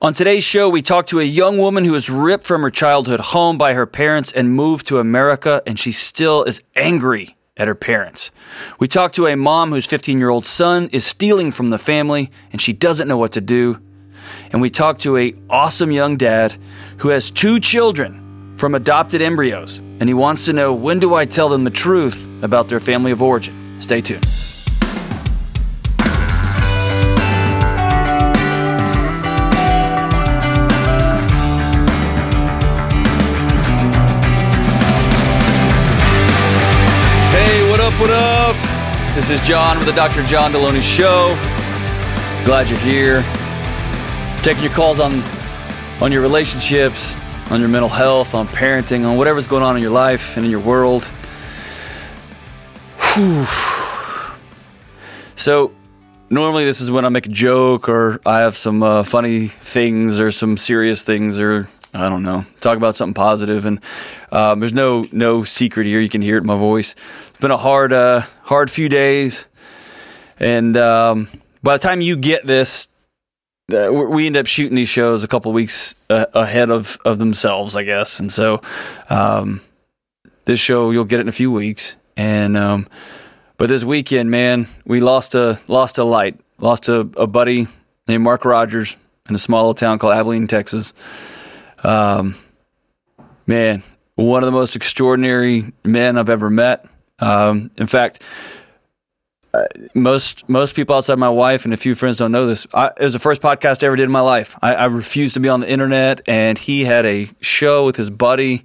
On today's show, we talk to a young woman who was ripped from her childhood home by her parents and moved to America, and she still is angry at her parents. We talk to a mom whose 15 year old son is stealing from the family, and she doesn't know what to do. And we talk to a awesome young dad who has two children from adopted embryos, and he wants to know when do I tell them the truth about their family of origin. Stay tuned. This is John with the Dr. John Delony Show. Glad you're here. Taking your calls on on your relationships, on your mental health, on parenting, on whatever's going on in your life and in your world. Whew. So, normally this is when I make a joke or I have some uh, funny things or some serious things or I don't know, talk about something positive. And um, there's no no secret here. You can hear it in my voice. It's been a hard uh, hard few days, and um, by the time you get this, uh, we end up shooting these shows a couple weeks uh, ahead of of themselves, I guess. And so, um, this show you'll get it in a few weeks. And um, but this weekend, man, we lost a lost a light, lost a, a buddy named Mark Rogers in a small town called Abilene, Texas. Um, man, one of the most extraordinary men I've ever met. Um, in fact, uh, most most people outside my wife and a few friends don't know this. I, it was the first podcast I ever did in my life. I, I refused to be on the internet, and he had a show with his buddy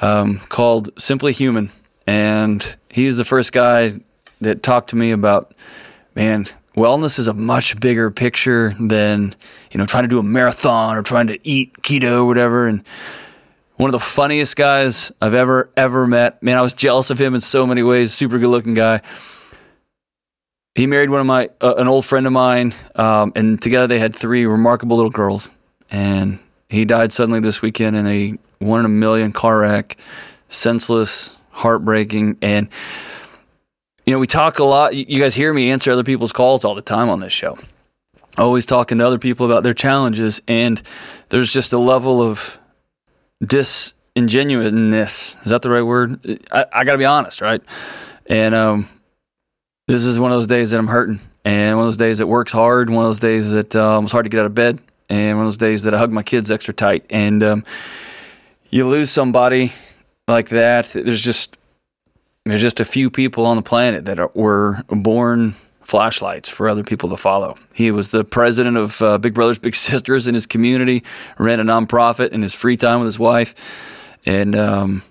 um, called Simply Human, and he's the first guy that talked to me about, man, wellness is a much bigger picture than you know trying to do a marathon or trying to eat keto or whatever. And one of the funniest guys I've ever ever met. Man, I was jealous of him in so many ways. Super good looking guy. He married one of my uh, an old friend of mine, um, and together they had three remarkable little girls. And he died suddenly this weekend in a one in a million car wreck, senseless, heartbreaking, and you know, we talk a lot. You guys hear me answer other people's calls all the time on this show. Always talking to other people about their challenges, and there's just a level of disingenuousness. Is that the right word? I, I got to be honest, right? And um, this is one of those days that I'm hurting, and one of those days that works hard, one of those days that um, it's hard to get out of bed, and one of those days that I hug my kids extra tight. And um, you lose somebody like that. There's just there's just a few people on the planet that are, were born flashlights for other people to follow. He was the president of uh, Big Brothers Big Sisters in his community, ran a nonprofit in his free time with his wife, and um,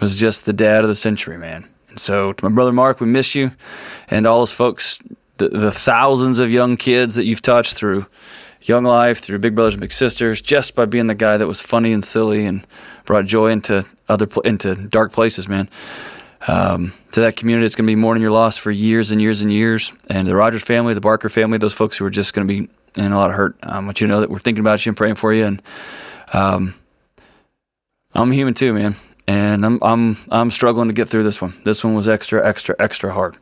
was just the dad of the century, man. And so, to my brother Mark, we miss you, and all those folks, the, the thousands of young kids that you've touched through Young Life, through Big Brothers and Big Sisters, just by being the guy that was funny and silly and brought joy into other into dark places, man um, to that community. It's going to be mourning your loss for years and years and years. And the Rogers family, the Barker family, those folks who are just going to be in a lot of hurt. I want you to know that we're thinking about you and praying for you. And um, I'm human too, man. And I'm I'm I'm struggling to get through this one. This one was extra, extra, extra hard.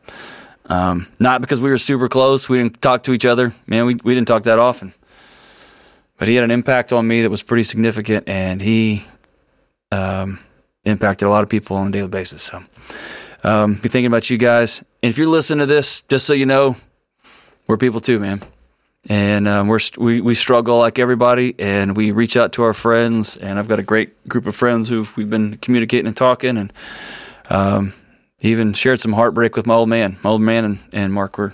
Um, not because we were super close. We didn't talk to each other. Man, we, we didn't talk that often. But he had an impact on me that was pretty significant, and he um, impacted a lot of people on a daily basis. So, um, be thinking about you guys. And if you're listening to this, just so you know, we're people too, man. And um, we're we we struggle like everybody, and we reach out to our friends. And I've got a great group of friends who we've been communicating and talking, and um, even shared some heartbreak with my old man. My old man and, and Mark were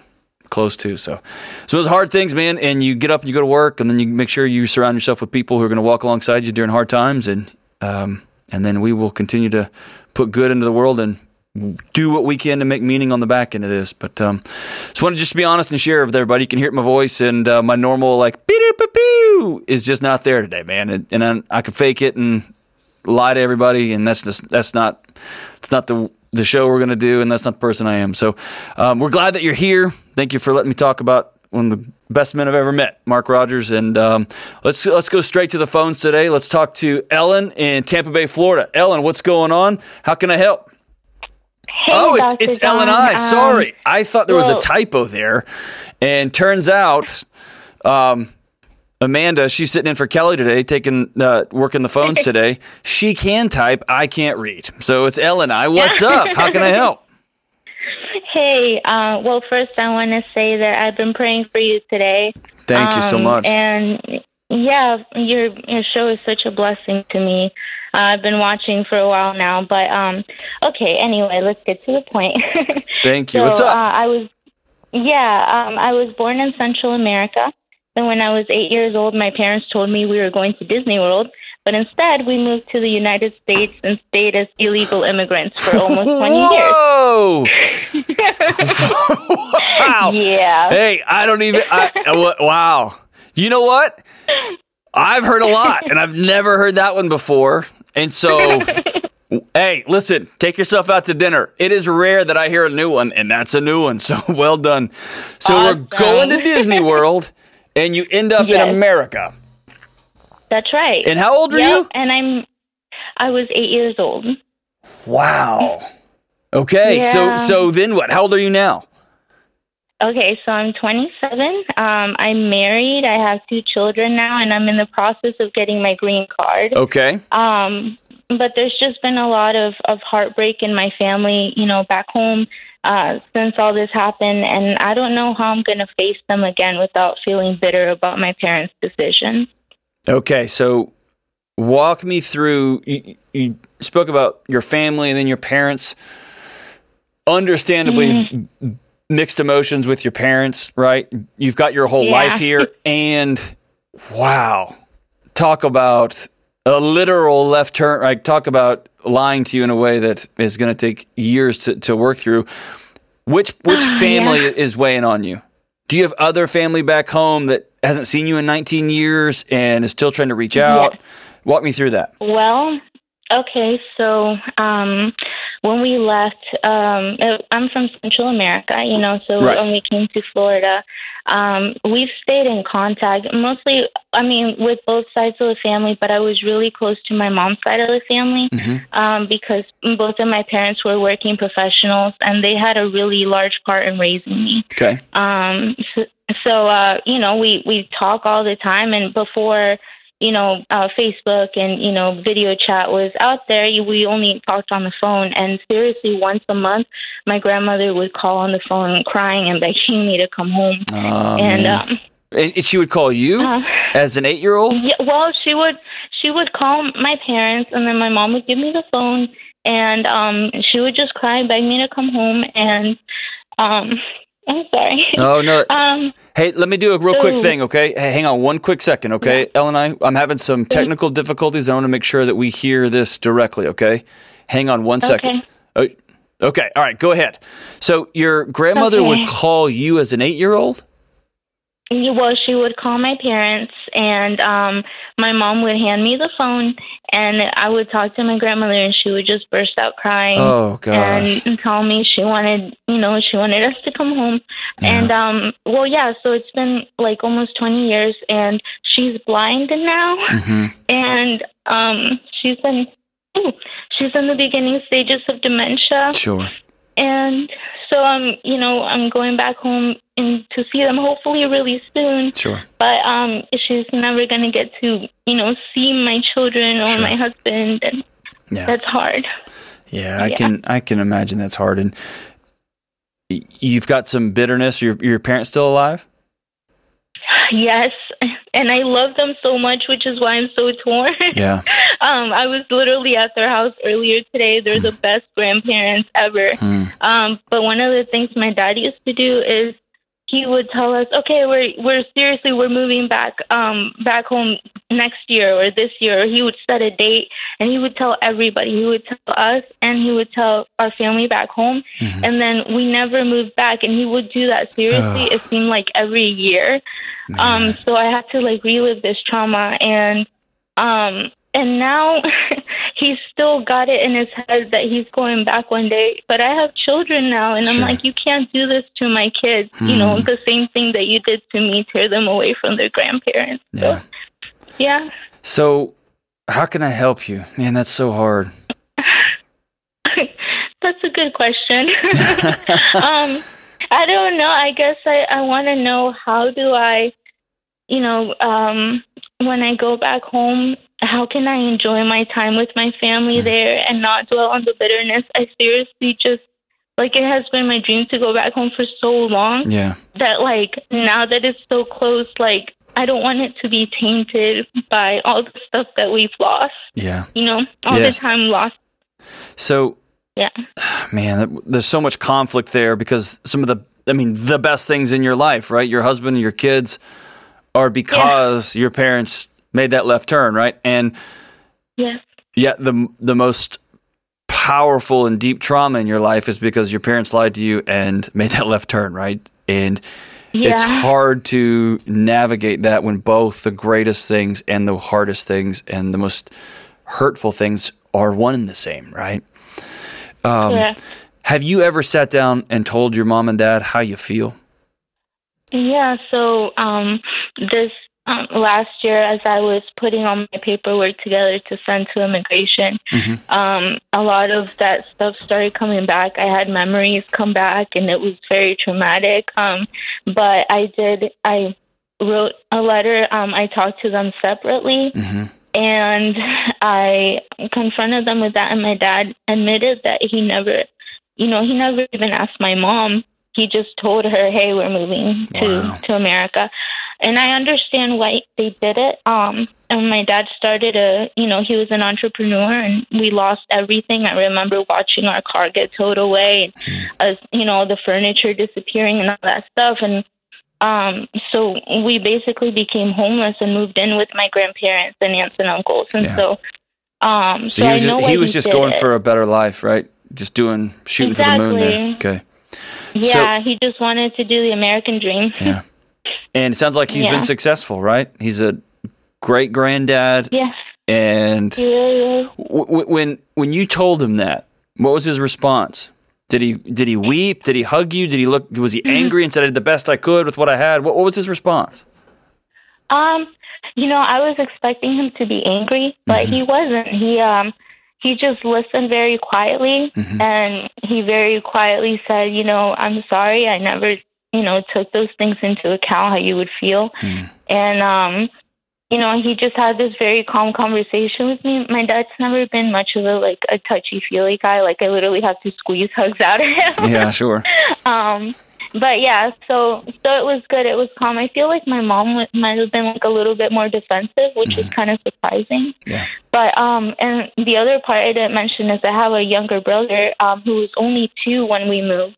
close to. So, so those hard things, man. And you get up and you go to work, and then you make sure you surround yourself with people who are going to walk alongside you during hard times, and um, and then we will continue to put good into the world and do what we can to make meaning on the back end of this. But um, just want to just be honest and share with everybody. You can hear my voice, and uh, my normal like is just not there today, man. And, and I, I can fake it and lie to everybody, and that's just that's not it's not the the show we're gonna do, and that's not the person I am. So um, we're glad that you're here. Thank you for letting me talk about one of the best men I've ever met, Mark Rogers. And um, let's let's go straight to the phones today. Let's talk to Ellen in Tampa Bay, Florida. Ellen, what's going on? How can I help? Hey, oh, it's Dr. it's John. Ellen I. Um, Sorry, I thought there was a typo there, and turns out, um, Amanda, she's sitting in for Kelly today, taking uh, working the phones today. She can type, I can't read. So it's Elle and I. What's up? How can I help? Hey, uh, well, first I want to say that I've been praying for you today. Thank you so Um, much. And yeah, your your show is such a blessing to me. Uh, I've been watching for a while now, but um, okay. Anyway, let's get to the point. Thank you. so, What's up? Uh, I was, yeah, um, I was born in Central America. and when I was eight years old, my parents told me we were going to Disney World, but instead we moved to the United States and stayed as illegal immigrants for almost twenty years. Whoa! wow. Yeah. Hey, I don't even. I, uh, wow. You know what? I've heard a lot, and I've never heard that one before. And so, hey, listen, take yourself out to dinner. It is rare that I hear a new one, and that's a new one. So well done. So we're going to Disney World, and you end up Yes. in America. That's right. And how old are Yep, you? And I'm, I was eight years old. Wow. Okay. Yeah. So so then what? How old are you now? Okay, so I'm 27. Um, I'm married. I have two children now, and I'm in the process of getting my green card. Okay. Um, but there's just been a lot of, of heartbreak in my family, you know, back home uh, since all this happened, and I don't know how I'm going to face them again without feeling bitter about my parents' decision. Okay, so walk me through. You, you spoke about your family and then your parents. Understandably, Mm-hmm. mixed emotions with your parents, right? You've got your whole Yeah. life here, and wow, talk about a literal left turn. Like Talk about lying to you in a way that is going to take years to, to work through. Which which family is weighing on you? Do you have other family back home that hasn't seen you in 19 years and is still trying to reach out? Walk me through that. Well, okay, so um, when we left, um, uh, I'm from Central America, you know, so Right. when we came to Florida, um, we've stayed in contact mostly, I mean, with both sides of the family, but I was really close to my mom's side of the family um, because both of my parents were working professionals and they had a really large part in raising me. Okay. Um, so, so uh, you know, we we talk all the time, and before you know, uh, Facebook and you know, video chat was out there. you- We only talked on the phone, and seriously, once a month, my grandmother would call on the phone, crying and begging me to come home. Oh, and um, and she would call you uh, as an eight year old? yeah, well, she would she would call my parents, and then my mom would give me the phone, and um, she would just cry, and beg me to come home, and um, I'm sorry. Oh, no. um, Hey, let me do a real quick So- thing, okay? Hey, hang on one quick second, okay? Ellen and I, I'm having some technical difficulties. I want to make sure that we hear this directly, okay? Hang on one second. Okay. Oh, Okay, all right, go ahead. So your grandmother Okay. would call you as an eight year old? Yeah, Well, she would call my parents, and um, my mom would hand me the phone, and I would talk to my grandmother, and she would just burst out crying Oh, gosh. and tell me she wanted, you know, she wanted us to come home. And um, well, yeah. So it's been like almost twenty years, and she's blind now, hmm and um, she's in. She's in the beginning stages of dementia, Sure. and so I'm, you know, I'm going back home and to see them hopefully really soon Sure. but um she's never gonna get to you know see my children or Sure. my husband and Yeah. that's hard Yeah, I Yeah. can I can imagine that's hard. And you've got some bitterness. Your your parents still alive? yes and i love them so much which is why i'm so torn Yeah. um i was literally at their house earlier today they're the best grandparents ever Hmm. um but one of the things my dad used to do is he would tell us, "Okay, we're we're seriously we're moving back um back home next year or this year." Or he would set a date and he would tell everybody. He would tell us and he would tell our family back home. Mm-hmm. And then we never moved back and he would do that seriously. Ugh. It seemed like every year. Um so I had to like relive this trauma and um and now he's still got it in his head that he's going back one day. But I have children now, and I'm Sure. like, you can't do this to my kids. You know, Hmm. the same thing that you did to me, tear them away from their grandparents. Yeah. So, yeah. So, how can I help you? Man, that's so hard. That's a good question. um, I don't know. I guess I, I want to know how do I, you know, um, when I go back home, how can I enjoy my time with my family Mm-hmm. there and not dwell on the bitterness? I seriously just like it has been my dream to go back home for so long Yeah. that like now that it's so close, like I don't want it to be tainted by all the stuff that we've lost. Yeah. You know, all Yes. the time lost. So, Yeah. man, there's so much conflict there because some of the, I mean, the best things in your life, right? Your husband, and your kids, are because your parents made that left turn, right? And Yes. yet the the most powerful and deep trauma in your life is because your parents lied to you and made that left turn, right? And Yeah. it's hard to navigate that when both the greatest things and the hardest things and the most hurtful things are one and the same, right? Um, yeah. Have you ever sat down and told your mom and dad how you feel? Yeah, so um, this um, last year, as I was putting all my paperwork together to send to immigration, um, a lot of that stuff started coming back. I had memories come back, and it was very traumatic. Um, but I did, I wrote a letter. Um, I talked to them separately. Mm-hmm. And I confronted them with that, and my dad admitted that he never, you know, he never even asked my mom. He just told her, "Hey, we're moving to Wow. to America," and I understand why they did it. Um, and my dad started a, you know, he was an entrepreneur, and we lost everything. I remember watching our car get towed away, and us, you know, the furniture disappearing and all that stuff, and um, so we basically became homeless and moved in with my grandparents and aunts and uncles, and Yeah. so, um, So so, he I was know just, why he was just going it. for a better life, right? Just doing shooting for the moon there. Okay. yeah. he just wanted to do the American dream. Yeah. And it sounds like he's Yeah. been successful, right? He's a great granddad. Yes, And really w- w- when when you told him that, what was his response? Did he did he weep? Did he hug you? Did he look? Was he Mm-hmm. angry and said I did the best I could with what I had? What, what was his response? Um, you know, I was expecting him to be angry, but he wasn't. He um he just listened very quietly and he very quietly said, you know, I'm sorry, I never, you know, took those things into account how you would feel. And um you know, he just had this very calm conversation with me. My dad's never been much of a like a touchy feely guy. Like I literally have to squeeze hugs out of him. Yeah, sure. Um, but yeah, so so it was good. It was calm. I feel like my mom might have been like a little bit more defensive, which is kind of surprising. Yeah. But um, and the other part I didn't mention is I have a younger brother um, who was only two when we moved,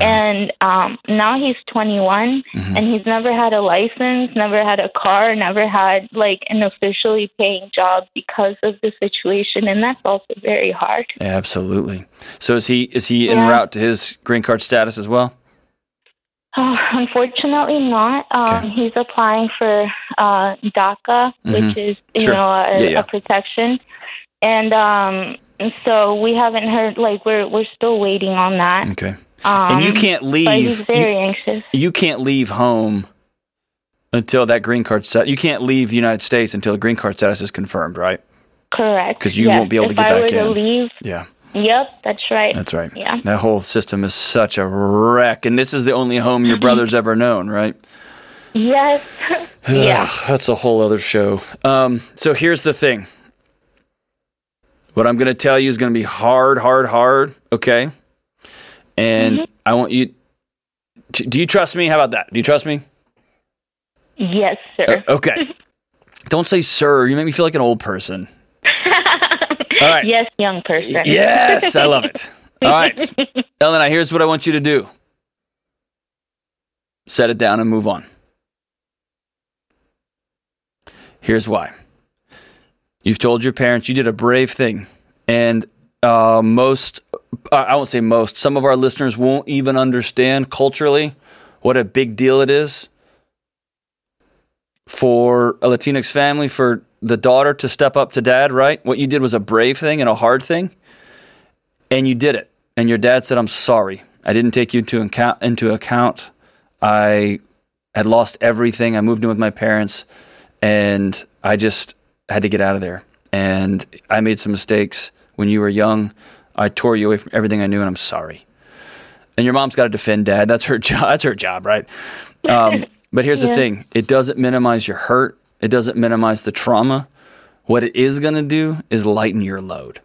and um, now he's 21, and he's never had a license, never had a car, never had like an officially paying job because of the situation, and that's also very hard. Absolutely. So is he is he en route to his green card status as well? Oh, unfortunately, not. Um, Okay. He's applying for uh, DACA, which is you Sure. know a, Yeah, yeah. a protection, and um, so we haven't heard. Like we're we're still waiting on that. Okay. Um, and you can't But leave. he's you- very anxious. you can't leave home until that green card set. You can't leave the United States until the green card status is confirmed, right? Correct. Because you Yes. won't be able to get I back in. leave, Yeah, yep, that's right. that's right. Yeah. That whole system is such a wreck, and this is the only home your brother's ever known, right? Yes. yeah. That's a whole other show. Um, so here's the thing. What I'm going to tell you is going to be hard, hard, hard. Okay, and Mm-hmm. I want you. Do you trust me? How about that? Do you trust me? Yes, sir. Okay. Don't say sir. You make me feel like an old person. All right. Yes, young person. Yes, I love it. All right. Elena, here's what I want you to do set it down and move on. Here's why. You've told your parents you did a brave thing. And uh, most, I won't say most, some of our listeners won't even understand culturally what a big deal it is for a Latinx family, for the daughter to step up to dad, right? What you did was a brave thing and a hard thing and you did it. And your dad said, "I'm sorry. I didn't take you into account. Into account. I had lost everything. I moved in with my parents, and I just had to get out of there. And I made some mistakes when you were young. I tore you away from everything I knew, and I'm sorry." And your mom's got to defend dad. That's her job. That's her job, right? Um, But here's the thing it doesn't minimize your hurt, it doesn't minimize the trauma. What it is going to do is lighten your load.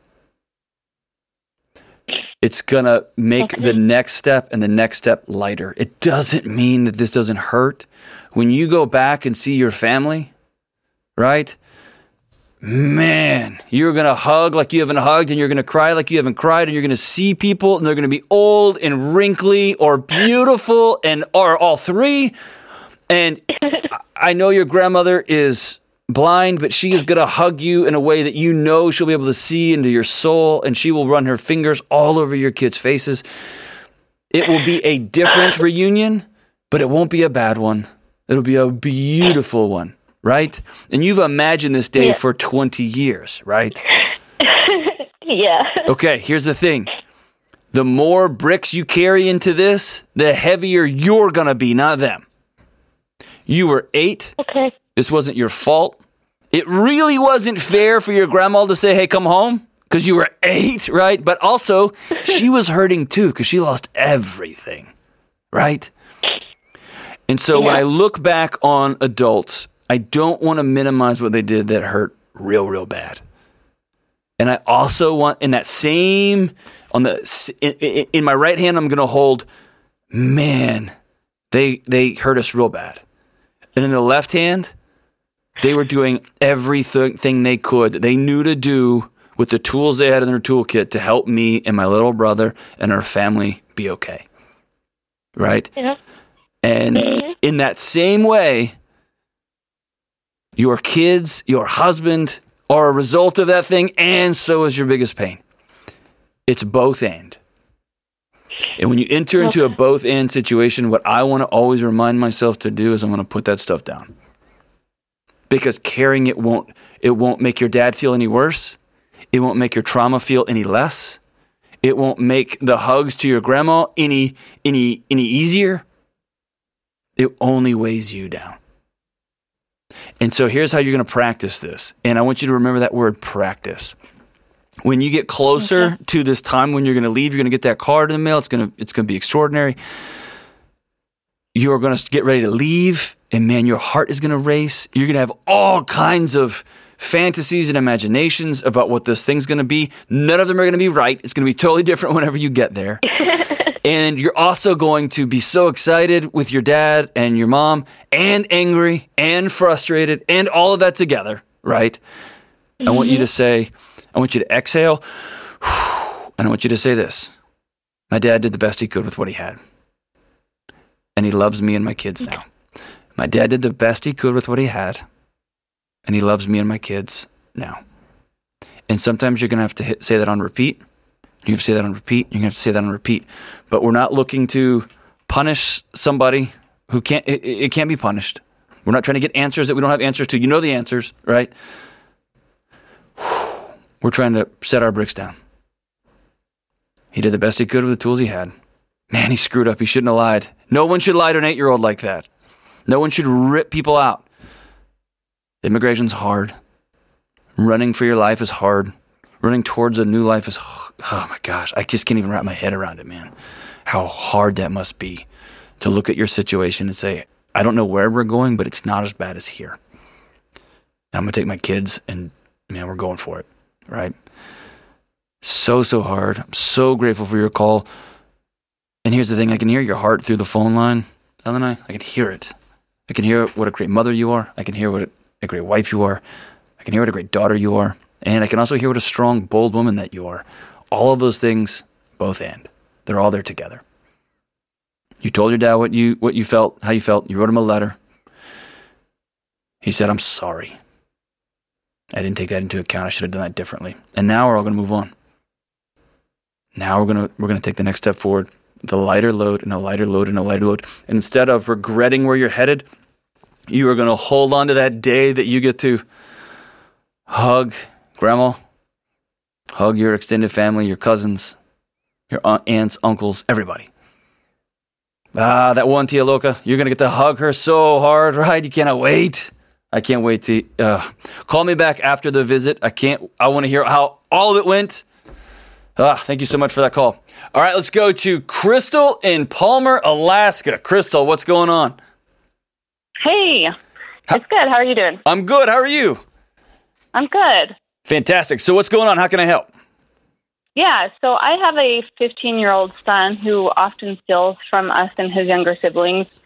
It's going to make the next step and the next step lighter. It doesn't mean that this doesn't hurt. When you go back and see your family, right? Man, you're going to hug like you haven't hugged, and you're going to cry like you haven't cried, and you're going to see people, and they're going to be old and wrinkly or beautiful, and or all three. And I- know your grandmother is blind, but she is going to hug you in a way that you know she'll be able to see into your soul, and she will run her fingers all over your kids' faces. It will be a different reunion, but it won't be a bad one. It'll be a beautiful one, right? And you've imagined this day Yeah. for 20 years, right? Yeah. Okay, here's the thing. The more bricks you carry into this, the heavier you're going to be, not them. You were eight. Okay. This wasn't your fault. It really wasn't fair for your grandma to say, hey, come home because you were eight, right? But also, she was hurting too because she lost everything, right? And so when I look back on adults, I don't want to minimize what they did that hurt real, real bad. And I also want in that same on the in, in, in my right hand, I'm going to hold, man, they they hurt us real bad. And in the left hand, they were doing everything they could that they knew to do with the tools they had in their toolkit to help me and my little brother and our family be okay. Right? Yeah. And mm-hmm. in that same way, your kids, your husband are a result of that thing, and so is your biggest pain. It's both and. And when you enter into a both and situation, what I want to always remind myself to do is I'm going to put that stuff down. Because carrying it won't it won't make your dad feel any worse. It won't make your trauma feel any less. It won't make the hugs to your grandma any any any easier. It only weighs you down. And so here's how you're going to practice this. And I want you to remember that word practice. When you get closer to this time when you're going to leave, you're going to get that card in the mail. It's going to it's going to be extraordinary. You're going to get ready to leave and man, your heart is going to race. You're going to have all kinds of fantasies and imaginations about what this thing's going to be. None of them are going to be right. It's going to be totally different whenever you get there. and you're also going to be so excited with your dad and your mom and angry and frustrated and all of that together, right? I want you mm-hmm. to say, I want you to exhale and I want you to say this. My dad did the best he could with what he had. And he loves me and my kids now. My dad did the best he could with what he had, and he loves me and my kids now. And sometimes you're going to have to hit, say that on repeat. You have to say that on repeat. You're going to have to say that on repeat. But we're not looking to punish somebody who can't, it, it can't be punished. We're not trying to get answers that we don't have answers to. You know the answers, right? We're trying to set our bricks down. He did the best he could with the tools he had. Man, he screwed up. He shouldn't have lied. No one should lie to an eight year old like that. No one should rip people out. Immigration's hard. Running for your life is hard. Running towards a new life is, oh my gosh, I just can't even wrap my head around it, man. How hard that must be to look at your situation and say, I don't know where we're going, but it's not as bad as here. I'm going to take my kids and, man, we're going for it, right? So, so hard. I'm so grateful for your call. And here's the thing I can hear your heart through the phone line, Ellen I. I can hear it. I can hear what a great mother you are. I can hear what a great wife you are. I can hear what a great daughter you are. And I can also hear what a strong, bold woman that you are. All of those things, both and. They're all there together. You told your dad what you what you felt, how you felt. You wrote him a letter. He said, I'm sorry. I didn't take that into account. I should have done that differently. And now we're all gonna move on. Now we're gonna we're gonna take the next step forward. The lighter load and a lighter load and a lighter load. And instead of regretting where you're headed, you are going to hold on to that day that you get to hug grandma, hug your extended family, your cousins, your aunt, aunts, uncles, everybody. Ah, that one Tia Loca, you're going to get to hug her so hard, right? You cannot wait. I can't wait to uh, call me back after the visit. I can't, I want to hear how all of it went. Ah, thank you so much for that call. All right, let's go to Crystal in Palmer, Alaska. Crystal, what's going on? Hey, it's good. How are you doing? I'm good. How are you? I'm good. Fantastic. So what's going on? How can I help? Yeah, so I have a 15 year old son who often steals from us and his younger siblings.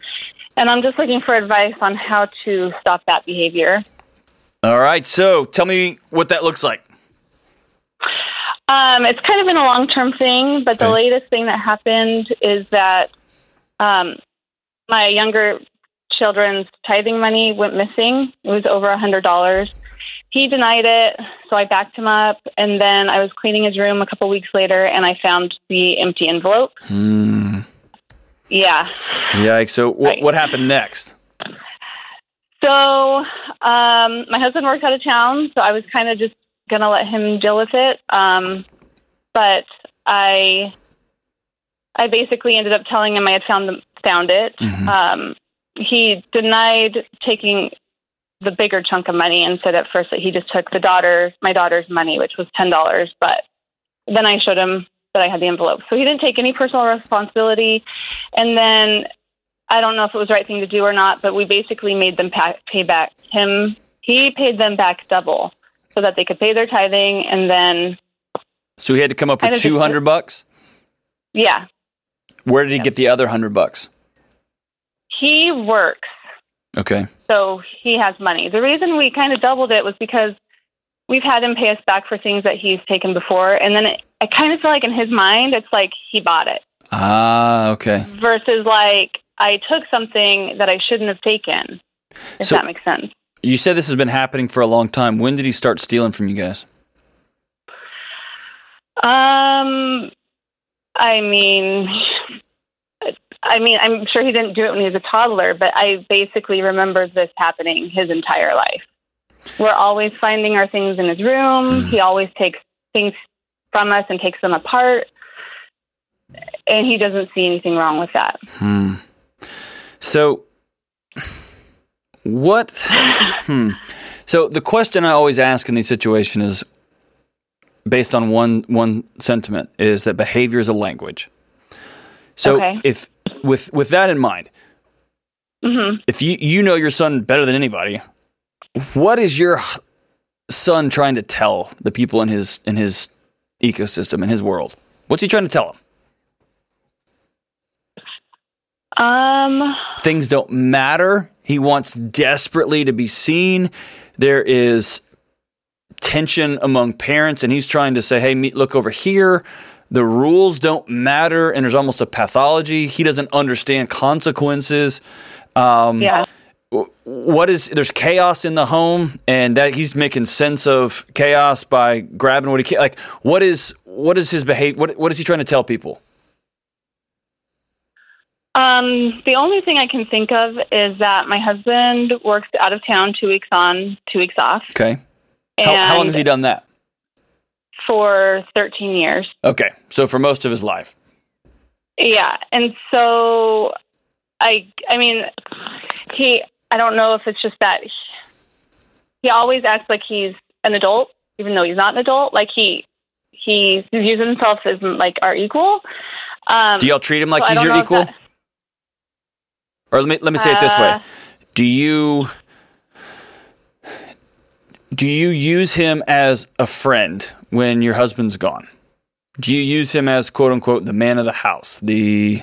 And I'm just looking for advice on how to stop that behavior. All right. So tell me what that looks like. Um, it's kind of been a long term thing, but the latest thing that happened is that um, my younger children's tithing money went missing. It was over a $100. He denied it, so I backed him up, and then I was cleaning his room a couple weeks later, and I found the empty envelope. Hmm. Yeah. Yikes. So what, Right. what happened next? So um, my husband works out of town, so I was kind of just gonna let him deal with it. Um, but I, I basically ended up telling him I had found them, found it. Mhm. Um, he denied taking the bigger chunk of money and said at first that he just took the daughter, my daughter's money, which was ten dollars. But then I showed him that I had the envelope, so he didn't take any personal responsibility. And then I don't know if it was the right thing to do or not, but we basically made them pa- pay back him. He paid them back double so that they could pay their tithing, and then So he had to come up with of just- 200 bucks? yeah, Where did he get the other 100 bucks? he works. Okay. so he has money. The reason we kind of doubled it was because we've had him pay us back for things that he's taken before, and then it, I kind of feel like in his mind it's like he bought it Ah, okay. versus like I took something that I shouldn't have taken. If So- that makes sense. You said this has been happening for a long time. When did he start stealing from you guys? Um, I mean, I mean, I'm sure he didn't do it when he was a toddler, but I basically remember this happening his entire life. We're always finding our things in his room. He always takes things from us and takes them apart. And he doesn't see anything wrong with that. Hmm. So, what? Hmm. So the question I always ask in these situations is based on one one sentiment is that behavior is a language. So Okay. if with with that in mind, hmm if you you know your son better than anybody, what is your son trying to tell the people in his in his ecosystem in his world? What's he trying to tell him? Um, things don't matter. He wants desperately to be seen. There is tension among parents, and he's trying to say, "Hey, me, look over here." The rules don't matter, and there's almost a pathology. He doesn't understand consequences. Um, yeah. What is there's chaos in the home, and that he's making sense of chaos by grabbing what he can. Like, what is what is his behavior? What what is he trying to tell people? Um, the only thing I can think of is that my husband works out of town two weeks on, two weeks off. Okay, how, how long has he done that? For 13 years. Okay, so for most of his life. Yeah, and so I I mean he I don't know if it's just that he, always acts like he's an adult even though he's not an adult like he he views himself as like our equal. Um Do y'all treat him like so he's your equal? that- Or let me let me say it this way: Uh, Do you do you use him as a friend when your husband's gone? Do you use him as quote unquote the man of the house, the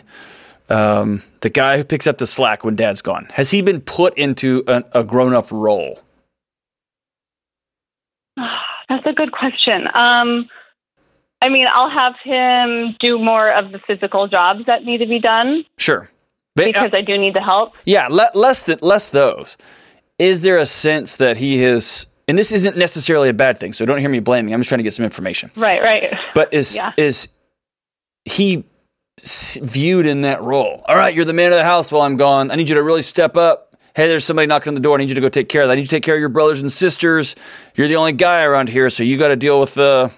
um, the guy who picks up the slack when dad's gone? Has he been put into a, a grown up role? That's a good question. Um I mean, I'll have him do more of the physical jobs that need to be done Sure, but, uh, because I do need the help. yeah, le- less that less those. Is there a sense that he has? And this isn't necessarily a bad thing, so don't hear me blaming. I'm just trying to get some information. Right, right. But is Yeah. is he viewed in that role? All right, you're the man of the house while I'm gone. I need you to really step up. Hey, there's somebody knocking on the door. I need you to go take care of that. I need you to take care of your brothers and sisters. You're the only guy around here, so you got to deal with the,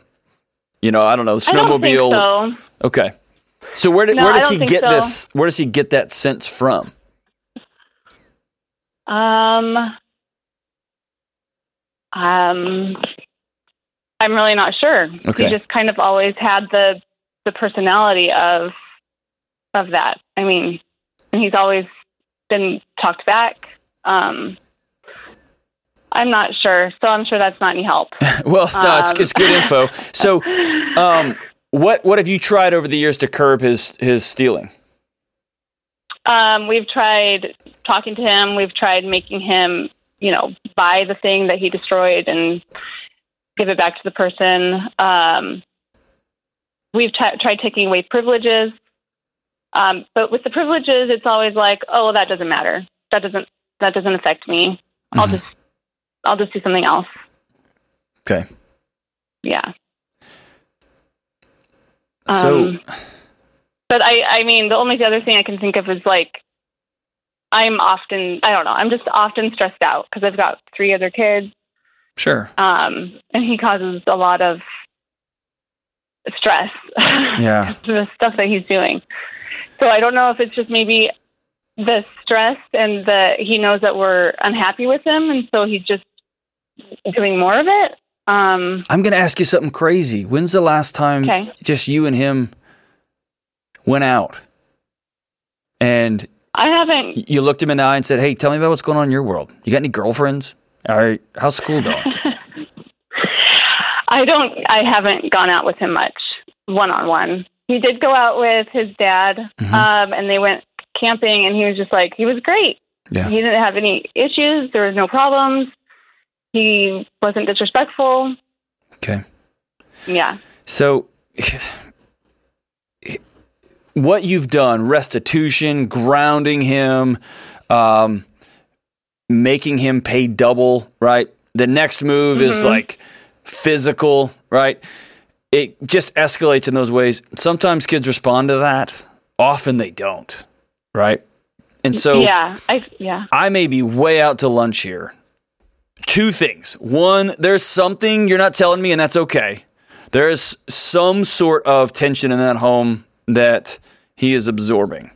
you know, I don't know, the I don't snowmobile. so. Okay. So where did, No, where does he get so. this? Where does he get that sense from? Um, um, I'm really not sure. Okay. He just kind of always had the the personality of of that. I mean, and he's always been talked back. Um, I'm not sure, so I'm sure that's not any help. well, no, it's, Um, it's good info. So, um, what what have you tried over the years to curb his his stealing? Um, we've tried talking to him. We've tried making him, you know, buy the thing that he destroyed and give it back to the person. Um, we've t- tried taking away privileges, um, but with the privileges, it's always like, oh, well, that doesn't matter. That doesn't that doesn't affect me. I'll Mhm. just I'll just do something else. Okay, Yeah. so Um, But I, I mean, the only other thing I can think of is like, I'm often, I don't know, I'm just often stressed out because I've got three other kids, sure, um, and he causes a lot of stress. Yeah. the stuff that he's doing. So I don't know if it's just maybe the stress and the he knows that we're unhappy with him, and so he's just doing more of it. Um, I'm going to ask you something crazy. When's the last time Okay. just you and him went out and I haven't you looked him in the eye and said, "Hey, tell me about what's going on in your world. You got any girlfriends? All right, how's school going?" I don't. I haven't gone out with him much one on one. He did go out with his dad, Mhm. um, and they went camping, and he was just like he was great. Yeah. He didn't have any issues. There was no problems. He wasn't disrespectful. okay. Yeah. So, what you've done, restitution, grounding him, um, making him pay double, right? The next move is Mhm. like physical, right? It just escalates in those ways. Sometimes kids respond to that, often they don't, right? And so, yeah. I yeah. I may be way out to lunch here. Two things. One, there's something you're not telling me, and that's okay. There is some sort of tension in that home that he is absorbing.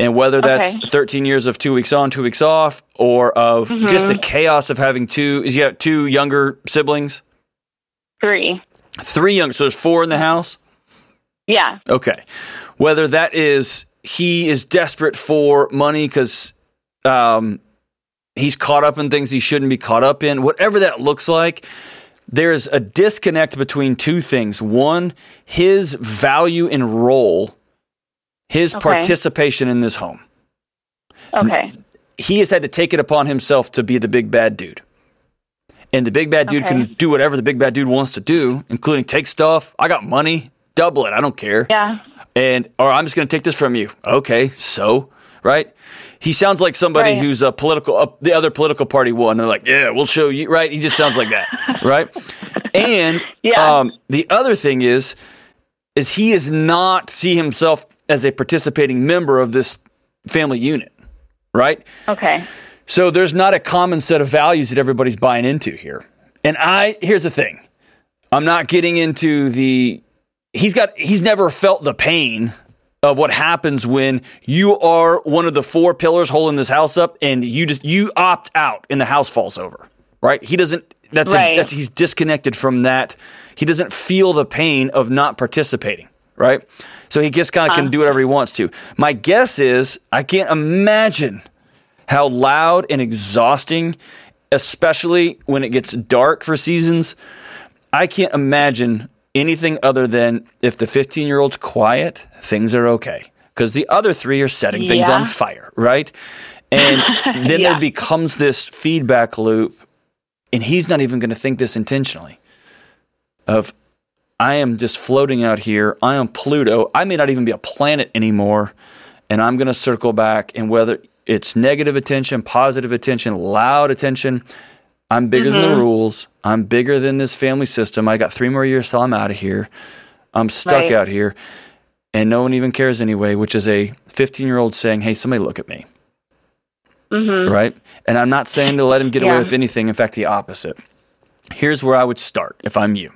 And whether that's Okay. 13 years of two weeks on, two weeks off, or of just Mm-hmm. the chaos of having two, is he got two younger siblings? Three. Three young. so there's four in the house? Yeah. Okay. Whether that is he is desperate for money because um, he's caught up in things he shouldn't be caught up in, whatever that looks like, there's a disconnect between two things. One, his value and role, his Okay. participation in this home. Okay. He has had to take it upon himself to be the big bad dude. And the big bad dude Okay. can do whatever the big bad dude wants to do, including take stuff. I got money, double it. I don't care Yeah. and or I'm just going to take this from you. Okay, so right? He sounds like somebody Right. who's a political, uh, the other political party won. They're like, yeah, we'll show you, right? He just sounds like that, right? And Yeah. um, the other thing is, is he is not see himself as a participating member of this family unit, right? Okay. So there's not a common set of values that everybody's buying into here. And I here's the thing. I'm not getting into the he's got he's never felt the pain of what happens when you are one of the four pillars holding this house up and you just you opt out and the house falls over. Right? He doesn't that's, a- Right. that's he's disconnected from that. He doesn't feel the pain of not participating, right? So he just kind of can ah. do whatever he wants to. My guess is I can't imagine how loud and exhausting, especially when it gets dark for seasons. I can't imagine anything other than if the 15 year old's quiet, things are okay. Because the other three are setting things on fire, right? And then Yeah. there becomes this feedback loop, and he's not even going to think this intentionally of, I am just floating out here. I am Pluto. I may not even be a planet anymore. And I'm going to circle back. And whether it's negative attention, positive attention, loud attention, I'm bigger than the rules. I'm bigger than this family system. I got three more years till I'm out of here. I'm stuck Right. out here. And no one even cares anyway, which is a 15 year old saying, Hey, somebody look at me. Mm-hmm. Right. And I'm not saying to let him get away with anything. In fact, the opposite. Here's where I would start if I'm you.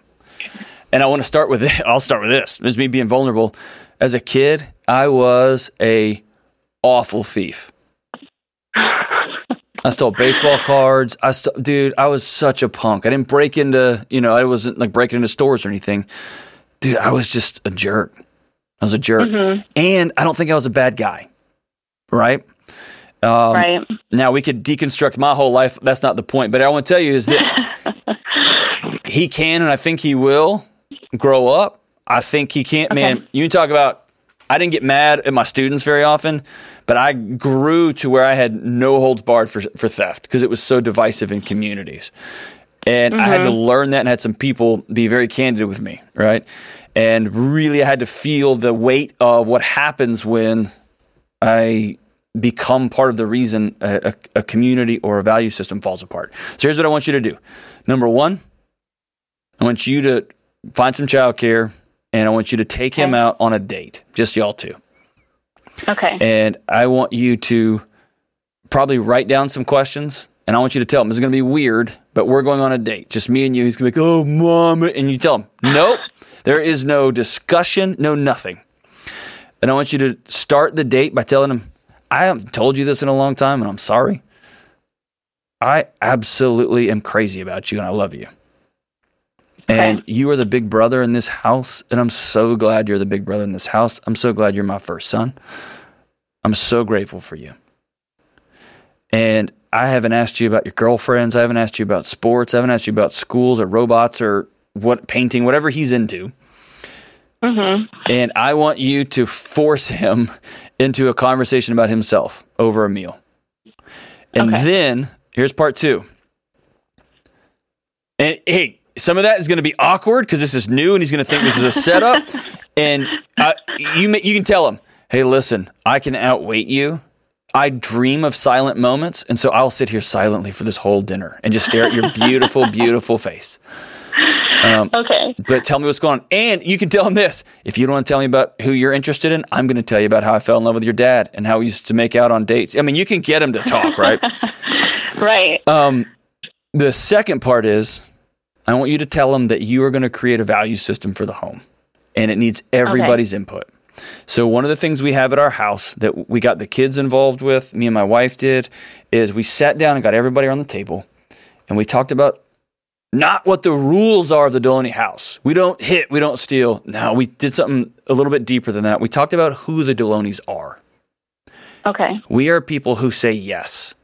And I want to start with it. I'll start with this. This is me being vulnerable. As a kid, I was a awful thief. I stole baseball cards. I st- dude, I was such a punk. I didn't break into, you know, I wasn't like breaking into stores or anything. Dude, I was just a jerk. I was a jerk. And I don't think I was a bad guy. Right? Um, right. Now we could deconstruct my whole life. That's not the point. But I want to tell you is this: he can, and I think he will grow up. I think he can't. Man, you can talk about. I didn't get mad at my students very often, but I grew to where I had no holds barred for for theft because it was so divisive in communities, and I had to mm-hmm. learn that and had some people be very candid with me, right? And really, I had to feel the weight of what happens when I become part of the reason a, a, a community or a value system falls apart. So here's what I want you to do. Number one, I want you to find some childcare and I want you to take him out on a date, just y'all two. Okay. And I want you to probably write down some questions and I want you to tell him this is going to be weird, but we're going on a date. Just me and you. He's going to be like, oh, mom. And you tell him, nope, there is no discussion, no nothing. And I want you to start the date by telling him, I haven't told you this in a long time and I'm sorry. I absolutely am crazy about you and I love you. And you are the big brother in this house. And I'm so glad you're the big brother in this house. I'm so glad you're my first son. I'm so grateful for you. And I haven't asked you about your girlfriends. I haven't asked you about sports. I haven't asked you about schools or robots or what painting, whatever he's into. hmm And I want you to force him into a conversation about himself over a meal. And Okay. then here's part two. And hey, some of that is going to be awkward because this is new and he's going to think this is a setup. and uh, you, you can tell him, hey, listen, I can outweight you. I dream of silent moments. And so I'll sit here silently for this whole dinner and just stare at your beautiful, beautiful face. Um, Okay. but tell me what's going on. And you can tell him this. If you don't want to tell me about who you're interested in, I'm going to tell you about how I fell in love with your dad and how we used to make out on dates. I mean, you can get him to talk, right? Right. um, the second part is I want you to tell them that you are going to create a value system for the home and it needs everybody's input. So one of the things we have at our house that we got the kids involved with, me and my wife did, is we sat down and got everybody on the table and we talked about not what the rules are of the Delony house. We don't hit, we don't steal. No, we did something a little bit deeper than that. We talked about who the Delonys are. Okay. We are people who say yes.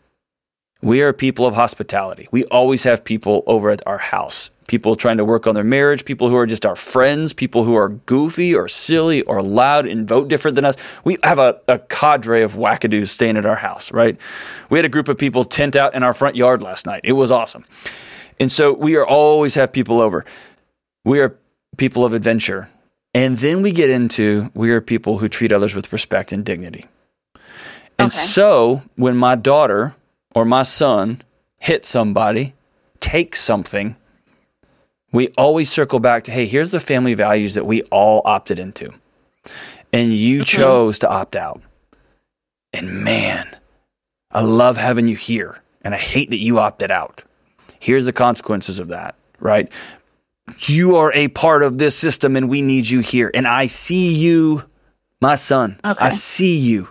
We are people of hospitality. We always have people over at our house. People trying to work on their marriage, people who are just our friends, people who are goofy or silly or loud and vote different than us. We have a, a cadre of wackadoos staying at our house, right? We had a group of people tent out in our front yard last night. It was awesome. And so we are always have people over. We are people of adventure. And then we get into we are people who treat others with respect and dignity. And Okay. so when my daughter or my son hit somebody, take something, we always circle back to, hey, here's the family values that we all opted into. And you mm-hmm. chose to opt out. And man, I love having you here. And I hate that you opted out. Here's the consequences of that, right? You are a part of this system and we need you here. And I see you, my son. Okay. I see you.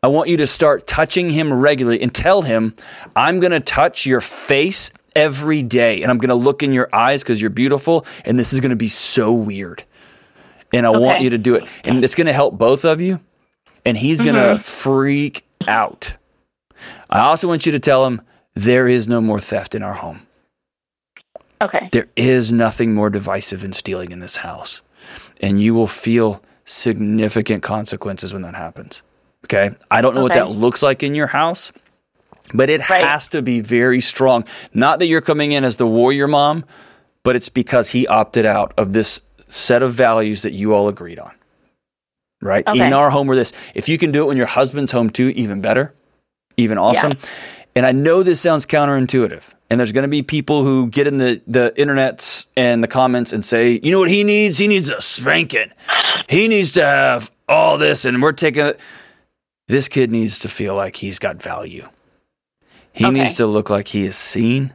I want you to start touching him regularly and tell him, I'm going to touch your face every day and I'm going to look in your eyes because you're beautiful. And this is going to be so weird. And I want you to do it. And it's going to help both of you. And he's going to mm-hmm. freak out. I also want you to tell him there is no more theft in our home. Okay. There is nothing more divisive in stealing in this house. And you will feel significant consequences when that happens. Okay. I don't know what that looks like in your house, but it Right. has to be very strong. Not that you're coming in as the warrior mom, but it's because he opted out of this set of values that you all agreed on. Right? Okay. In our home, we're this. If you can do it when your husband's home too, even better, even awesome. And I know this sounds counterintuitive. And there's going to be people who get in the, the internets and the comments and say, you know what he needs? He needs a spanking. He needs to have all this. And we're taking it. This kid needs to feel like he's got value. He Okay. needs to look like he is seen.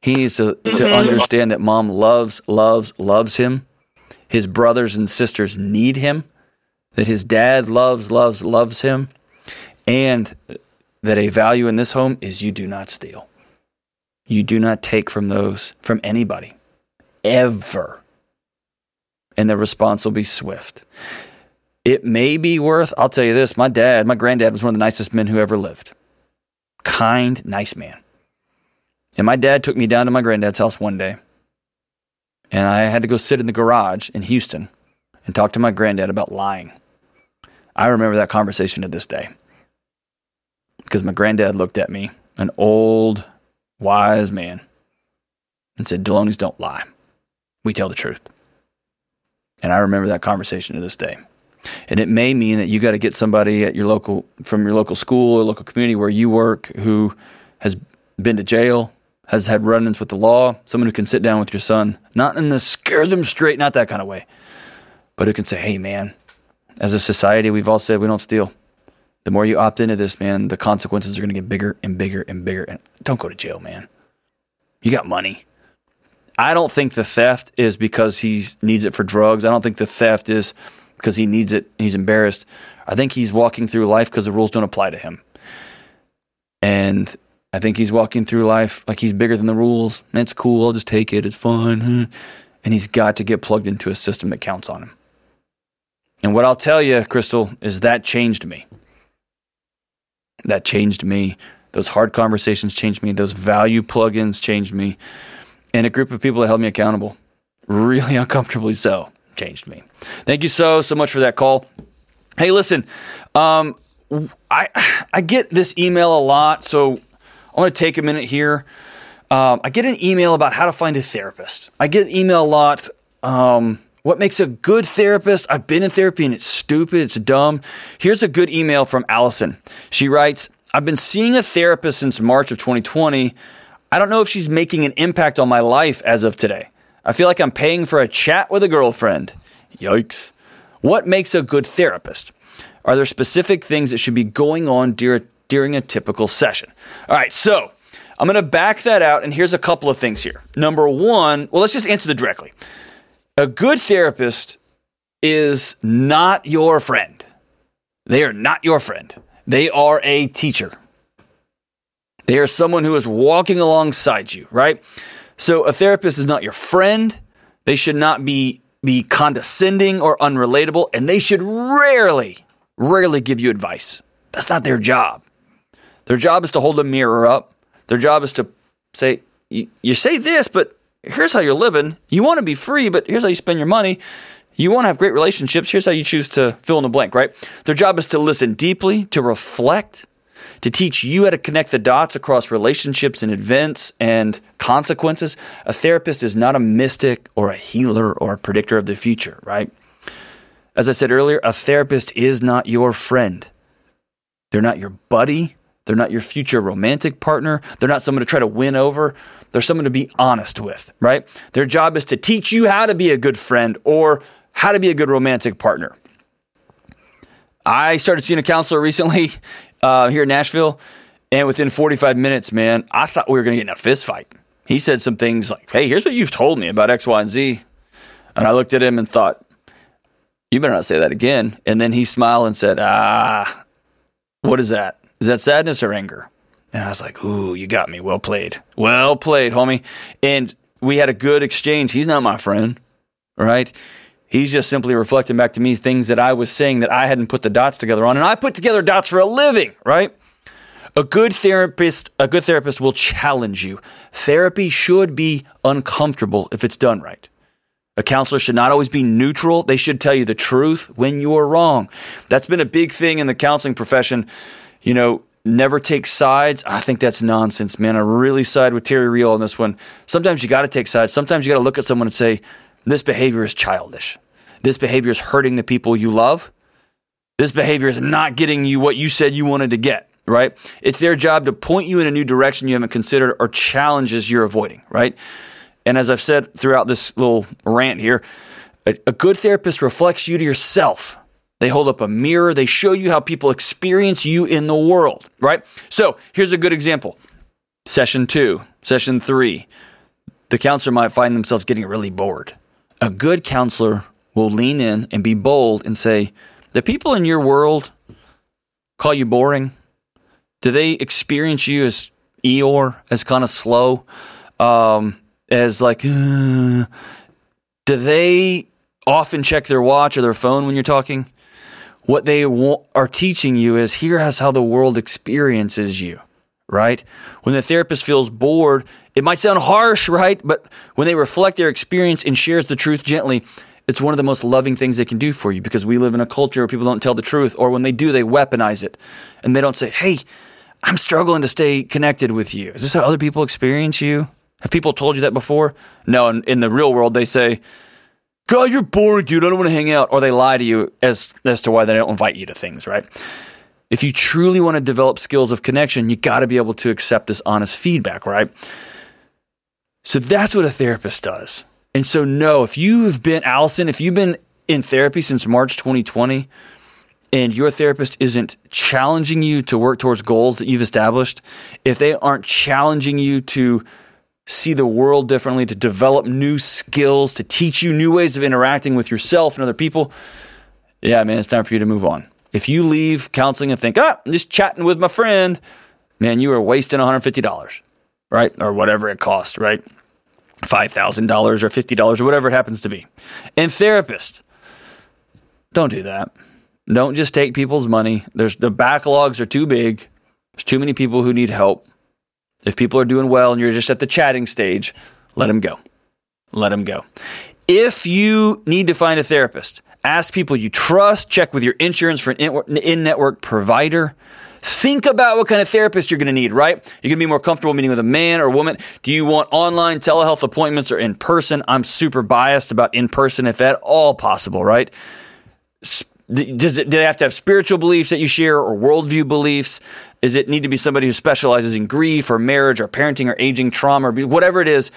He needs to, to mm-hmm. understand that mom loves, loves, loves him. His brothers and sisters need him. That his dad loves, loves, loves him. And that a value in this home is you do not steal. You do not take from those, from anybody, ever. And the response will be swift. it may be worth, I'll tell you this my dad, my granddad was one of the nicest men who ever lived. Kind, nice man. And my dad took me down to my granddad's house one day. And I had to go sit in the garage in Houston and talk to my granddad about lying. I remember that conversation to this day because my granddad looked at me, an old, wise man, and said, Delony's don't lie. We tell the truth. And I remember that conversation to this day. And it may mean that you got to get somebody at your local, from your local school or local community where you work who has been to jail, has had run ins with the law, someone who can sit down with your son, not in the scare them straight, not that kind of way, but who can say, hey, man, as a society, we've all said we don't steal. The more you opt into this, man, the consequences are going to get bigger and bigger and bigger. And don't go to jail, man. You got money. I don't think the theft is because he needs it for drugs. I don't think the theft is because he needs it. He's embarrassed. I think he's walking through life because the rules don't apply to him. And I think he's walking through life like he's bigger than the rules. It's cool. I'll just take it. It's fun. And he's got to get plugged into a system that counts on him. And what I'll tell you, Crystal, is that changed me. That changed me. Those hard conversations changed me. Those value plugins changed me. And a group of people that held me accountable, really uncomfortably so, changed me. Thank you so, so much for that call. Hey, listen, um, I, I get this email a lot, so I want to take a minute here. Um, I get an email about how to find a therapist. I get email a lot. Um, what makes a good therapist? I've been in therapy and it's stupid, it's dumb. Here's a good email from Allison. She writes, I've been seeing a therapist since March of 2020. I don't know if she's making an impact on my life as of today. I feel like I'm paying for a chat with a girlfriend. Yikes. What makes a good therapist? Are there specific things that should be going on during during a typical session. All right, so I'm going to back that out, and here's a couple of things here. Number one, well, let's just answer that directly. A good therapist is not your friend. They are not your friend. They are a teacher. They are someone who is walking alongside you, right? So a therapist is not your friend. They should not be be condescending or unrelatable, and they should rarely, rarely give you advice. That's not their job. Their job is to hold a mirror up. Their job is to say, you say this, but here's how you're living. You want to be free, but here's how you spend your money. You want to have great relationships. Here's how you choose to fill in the blank, right? Their job is to listen deeply, to reflect, to teach you how to connect the dots across relationships and events and consequences. A therapist is not a mystic or a healer or a predictor of the future, right? As I said earlier, a therapist is not your friend. They're not your buddy. They're not your future romantic partner. They're not someone to try to win over. They're someone to be honest with, right? Their job is to teach you how to be a good friend or how to be a good romantic partner. I started seeing a counselor recently uh, here in Nashville, and within 45 minutes, man, I thought we were going to get in a fist fight. He said some things like, Hey, here's what you've told me about X, Y, and Z. And I looked at him and thought, You better not say that again. And then he smiled and said, Ah, what is that? Is that sadness or anger? And I was like, Ooh, you got me. Well played. Well played, homie. And we had a good exchange. He's not my friend, right? He's just simply reflecting back to me things that I was saying that I hadn't put the dots together on. And I put together dots for a living, right? A good therapist, a good therapist will challenge you. Therapy should be uncomfortable if it's done right. A counselor should not always be neutral. They should tell you the truth when you are wrong. That's been a big thing in the counseling profession you know, never take sides. I think that's nonsense, man. I really side with Terry Real on this one. Sometimes you got to take sides. Sometimes you got to look at someone and say, this behavior is childish. This behavior is hurting the people you love. This behavior is not getting you what you said you wanted to get, right? It's their job to point you in a new direction you haven't considered or challenges you're avoiding, right? And as I've said throughout this little rant here, a, a good therapist reflects you to yourself they hold up a mirror. They show you how people experience you in the world, right? So here's a good example. Session two, session three. The counselor might find themselves getting really bored. A good counselor will lean in and be bold and say, The people in your world call you boring? Do they experience you as Eeyore, as kind of slow, um, as like, uh, do they often check their watch or their phone when you're talking? what they are teaching you is here's how the world experiences you, right? When the therapist feels bored, it might sound harsh, right? But when they reflect their experience and shares the truth gently, it's one of the most loving things they can do for you because we live in a culture where people don't tell the truth, or when they do, they weaponize it. And they don't say, hey, I'm struggling to stay connected with you. Is this how other people experience you? Have people told you that before? No, in, in the real world, they say, God, you're boring, dude. I don't want to hang out. Or they lie to you as, as to why they don't invite you to things, right? If you truly want to develop skills of connection, you got to be able to accept this honest feedback, right? So that's what a therapist does. And so, no, if you've been, Allison, if you've been in therapy since March 2020 and your therapist isn't challenging you to work towards goals that you've established, if they aren't challenging you to see the world differently, to develop new skills, to teach you new ways of interacting with yourself and other people, yeah, man, it's time for you to move on. If you leave counseling and think, ah, I'm just chatting with my friend, man, you are wasting $150, right? Or whatever it costs, right? $5,000 or $50 or whatever it happens to be. And therapist, don't do that. Don't just take people's money. There's the backlogs are too big. There's too many people who need help. If people are doing well and you're just at the chatting stage, let them go. Let them go. If you need to find a therapist, ask people you trust, check with your insurance for an in network provider. Think about what kind of therapist you're going to need, right? You're going to be more comfortable meeting with a man or woman. Do you want online telehealth appointments or in person? I'm super biased about in person if at all possible, right? Does it, do they have to have spiritual beliefs that you share or worldview beliefs? Is it need to be somebody who specializes in grief or marriage or parenting or aging trauma or whatever it is?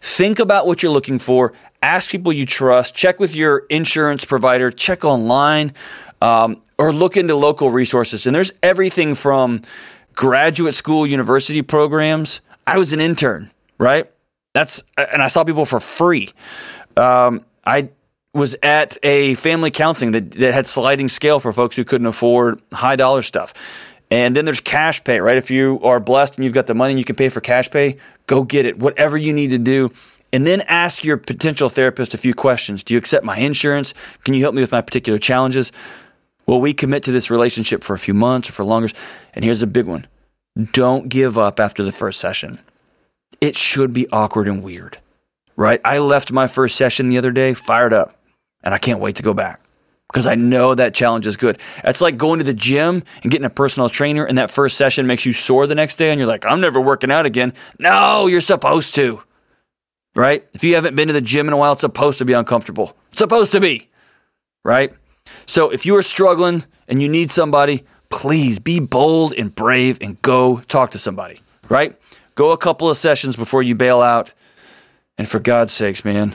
Think about what you're looking for. Ask people you trust. Check with your insurance provider. Check online. Um, or look into local resources. And there's everything from graduate school, university programs. I was an intern, right? That's and I saw people for free. Um, I was at a family counseling that, that had sliding scale for folks who couldn't afford high dollar stuff. And then there's cash pay, right? If you are blessed and you've got the money and you can pay for cash pay, go get it. Whatever you need to do. And then ask your potential therapist a few questions. Do you accept my insurance? Can you help me with my particular challenges? Will we commit to this relationship for a few months or for longer? And here's a big one don't give up after the first session. It should be awkward and weird, right? I left my first session the other day fired up, and I can't wait to go back because I know that challenge is good. It's like going to the gym and getting a personal trainer, and that first session makes you sore the next day, and you're like, I'm never working out again. No, you're supposed to, right? If you haven't been to the gym in a while, it's supposed to be uncomfortable. It's supposed to be, right? So if you are struggling and you need somebody, please be bold and brave and go talk to somebody, right? Go a couple of sessions before you bail out. And for God's sakes, man,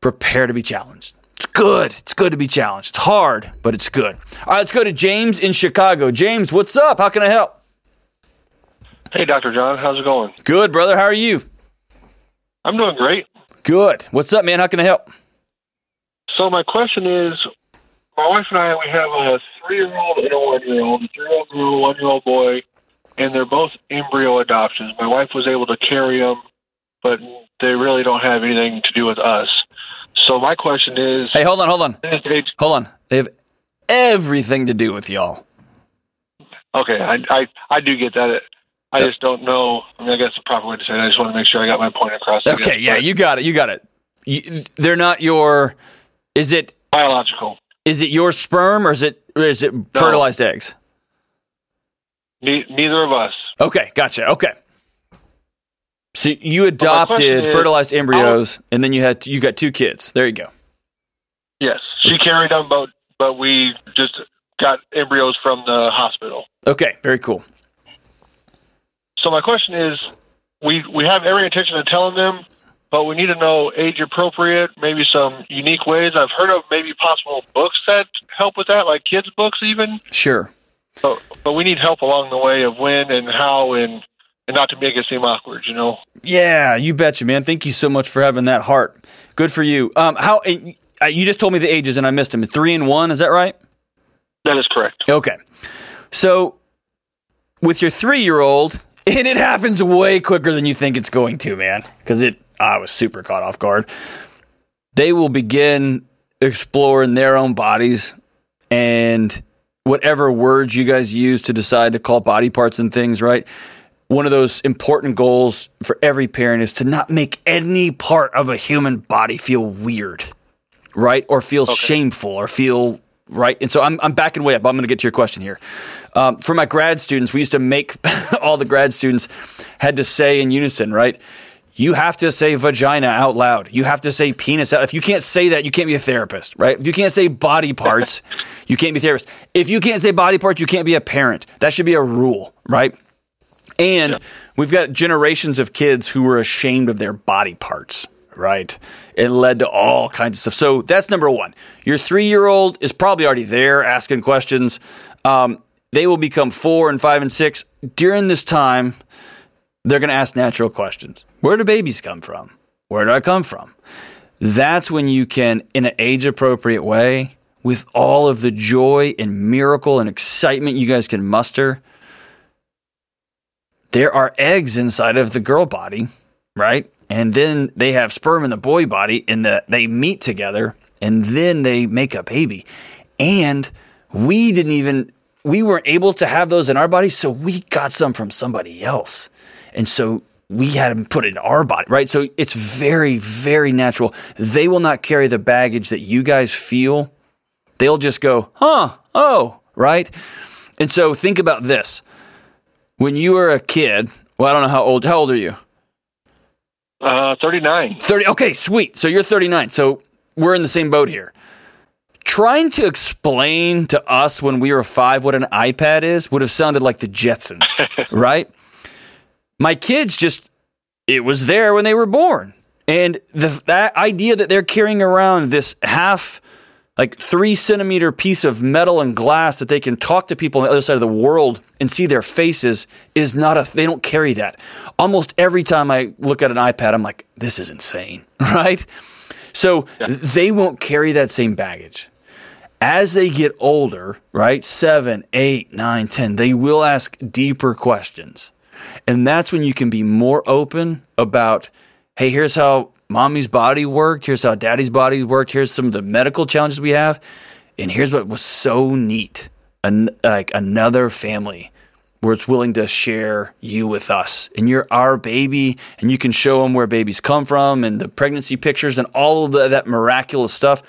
prepare to be challenged. It's good. It's good to be challenged. It's hard, but it's good. All right, let's go to James in Chicago. James, what's up? How can I help? Hey, Dr. John. How's it going? Good, brother. How are you? I'm doing great. Good. What's up, man? How can I help? So my question is, my wife and I, we have a three-year-old and a one-year-old, a three-year-old girl, one-year-old boy, and they're both embryo adoptions. My wife was able to carry them, but they really don't have anything to do with us. So my question is, hey, hold on, hold on, hold on. They have everything to do with y'all. Okay, I I, I do get that. I just don't know. I mean, I guess the proper way to say it. I just want to make sure I got my point across. Okay, yeah, you got it. You got it. You, they're not your. Is it biological? Is it your sperm or is it or is it no. fertilized eggs? Ne- neither of us. Okay, gotcha. Okay. So you adopted fertilized embryos, and then you had you got two kids. There you go. Yes, she carried them, but but we just got embryos from the hospital. Okay, very cool. So my question is, we we have every intention of telling them but we need to know age appropriate, maybe some unique ways. I've heard of maybe possible books that help with that, like kids' books even. Sure. But but we need help along the way of when and how and and not to make it seem awkward, you know. Yeah, you betcha, man. Thank you so much for having that heart. Good for you. Um, how uh, you just told me the ages and I missed them. Three and one, is that right? That is correct. Okay. So with your three-year-old, and it happens way quicker than you think it's going to, man, because it I was super caught off guard. They will begin exploring their own bodies and whatever words you guys use to decide to call body parts and things, right? One of those important goals for every parent is to not make any part of a human body feel weird, right? Or feel okay. shameful or feel right. And so I'm, I'm backing way up. I'm going to get to your question here. Um, for my grad students, we used to make all the grad students had to say in unison, right? You have to say vagina out loud. You have to say penis out. If you can't say that, you can't be a therapist, right? If you can't say body parts, you can't be a therapist. If you can't say body parts, you can't be a parent. That should be a rule, right? And yeah. we've got generations of kids who were ashamed of their body parts, right? It led to all kinds of stuff. So that's number one. Your three year old is probably already there asking questions. Um, they will become four and five and six. During this time, they're going to ask natural questions. Where do babies come from? Where do I come from? That's when you can, in an age appropriate way, with all of the joy and miracle and excitement you guys can muster, there are eggs inside of the girl body, right? And then they have sperm in the boy body and the, they meet together and then they make a baby. And we didn't even, we weren't able to have those in our body, so we got some from somebody else. And so we had them put it in our body, right? So it's very, very natural. They will not carry the baggage that you guys feel. They'll just go, huh, oh, right? And so think about this. When you were a kid, well, I don't know how old, how old are you? Uh, 39. 30. Okay, sweet. So you're 39. So we're in the same boat here. Trying to explain to us when we were five what an iPad is would have sounded like the Jetsons, right? My kids just it was there when they were born. And the, that idea that they're carrying around this half like three centimeter piece of metal and glass that they can talk to people on the other side of the world and see their faces is not a they don't carry that. Almost every time i look at an ipad i'm like this is insane right? So yeah. they won't carry that same baggage. As they get older right seven eight nine ten they will ask deeper questions and that's when you can be more open about, hey, here's how mommy's body worked. Here's how daddy's body worked. Here's some of the medical challenges we have. And here's what was so neat An- like another family where it's willing to share you with us. And you're our baby, and you can show them where babies come from and the pregnancy pictures and all of the, that miraculous stuff.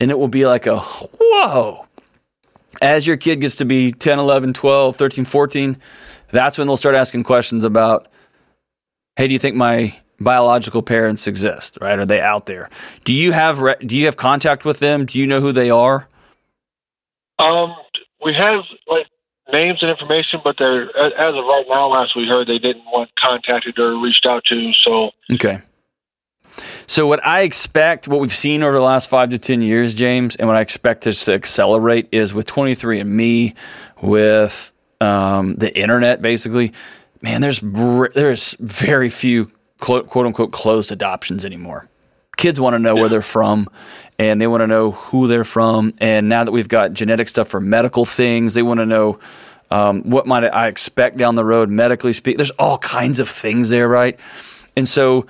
And it will be like a whoa. As your kid gets to be 10, 11, 12, 13, 14, that's when they'll start asking questions about, hey, do you think my biological parents exist? Right? Are they out there? Do you have re- do you have contact with them? Do you know who they are? Um, we have like names and information, but they're as of right now. Last we heard, they didn't want contacted or reached out to. So okay. So what I expect, what we've seen over the last five to ten years, James, and what I expect us to accelerate is with 23andMe, with um, the internet, basically, man, there's there's very few quote, quote unquote closed adoptions anymore. Kids want to know yeah. where they're from, and they want to know who they're from. And now that we've got genetic stuff for medical things, they want to know um, what might I expect down the road medically speak. There's all kinds of things there, right? And so.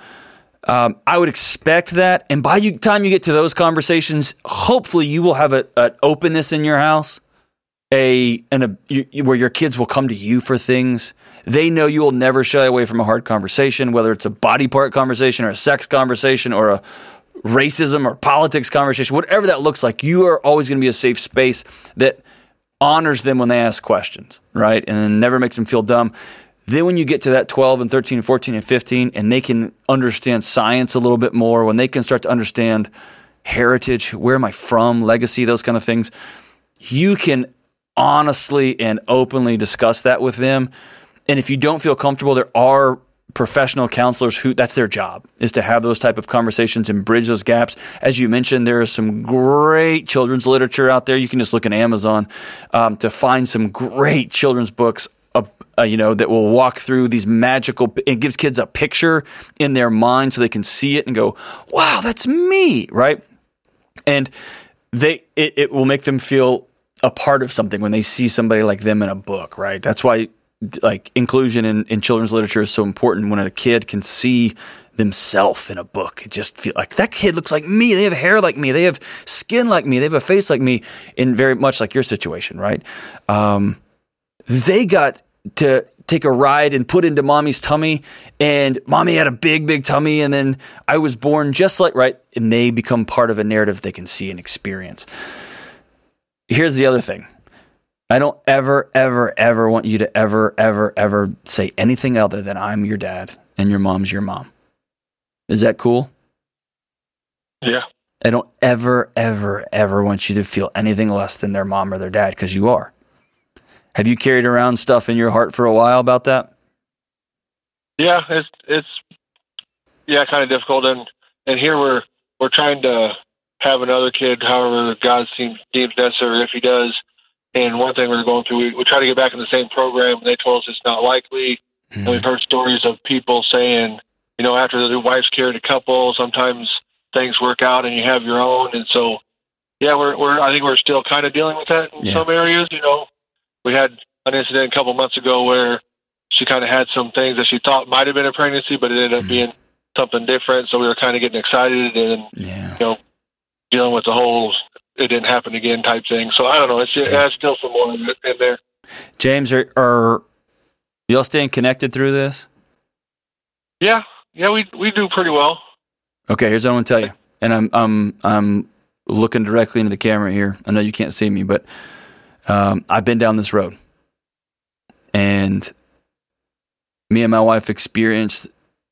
Um, I would expect that, and by the time you get to those conversations, hopefully you will have an openness in your house a and a you, where your kids will come to you for things. They know you will never shy away from a hard conversation, whether it's a body part conversation or a sex conversation or a racism or politics conversation, whatever that looks like. You are always going to be a safe space that honors them when they ask questions, right? And never makes them feel dumb. Then when you get to that 12 and 13 and 14 and 15 and they can understand science a little bit more, when they can start to understand heritage, where am I from, legacy, those kind of things, you can honestly and openly discuss that with them. And if you don't feel comfortable, there are professional counselors who that's their job is to have those type of conversations and bridge those gaps. As you mentioned there is some great children's literature out there. You can just look at amazon um, to find some great children's books uh, uh, you know that will walk through these magical it gives kids a picture in their mind so they can see it and go wow that's me right? And they it, it will make them feel a part of something when they see somebody like them in a book, right? That's why like inclusion in, in children's literature is so important when a kid can see themselves in a book. It just feel like that kid looks like me. They have hair like me. They have skin like me. They have a face like me. In very much like your situation, right? Um, they got to take a ride and put into mommy's tummy, and mommy had a big, big tummy, and then I was born just like right, and they become part of a narrative they can see and experience. Here's the other thing. I don't ever, ever, ever want you to ever, ever, ever say anything other than I'm your dad and your mom's your mom. Is that cool? Yeah. I don't ever, ever, ever want you to feel anything less than their mom or their dad because you are. Have you carried around stuff in your heart for a while about that? Yeah, it's it's yeah, kind of difficult, and and here we're we're trying to have another kid, however God seems deems necessary, if He does. And one thing we're going through, we, we try to get back in the same program. And they told us it's not likely, mm-hmm. and we've heard stories of people saying, you know, after the wife's carried a couple, sometimes things work out and you have your own, and so yeah, we're we're I think we're still kind of dealing with that in yeah. some areas, you know, we had an incident a couple months ago where she kind of had some things that she thought might have been a pregnancy, but it ended up mm-hmm. being something different. So we were kind of getting excited and yeah. you know dealing with the whole it didn't happen again type thing. So I don't know. It's it has still some more in there. James, are, are y'all staying connected through this? Yeah, yeah, we we do pretty well. Okay, here's what I want to tell you, and I'm I'm I'm looking directly into the camera here. I know you can't see me, but um, I've been down this road, and me and my wife experienced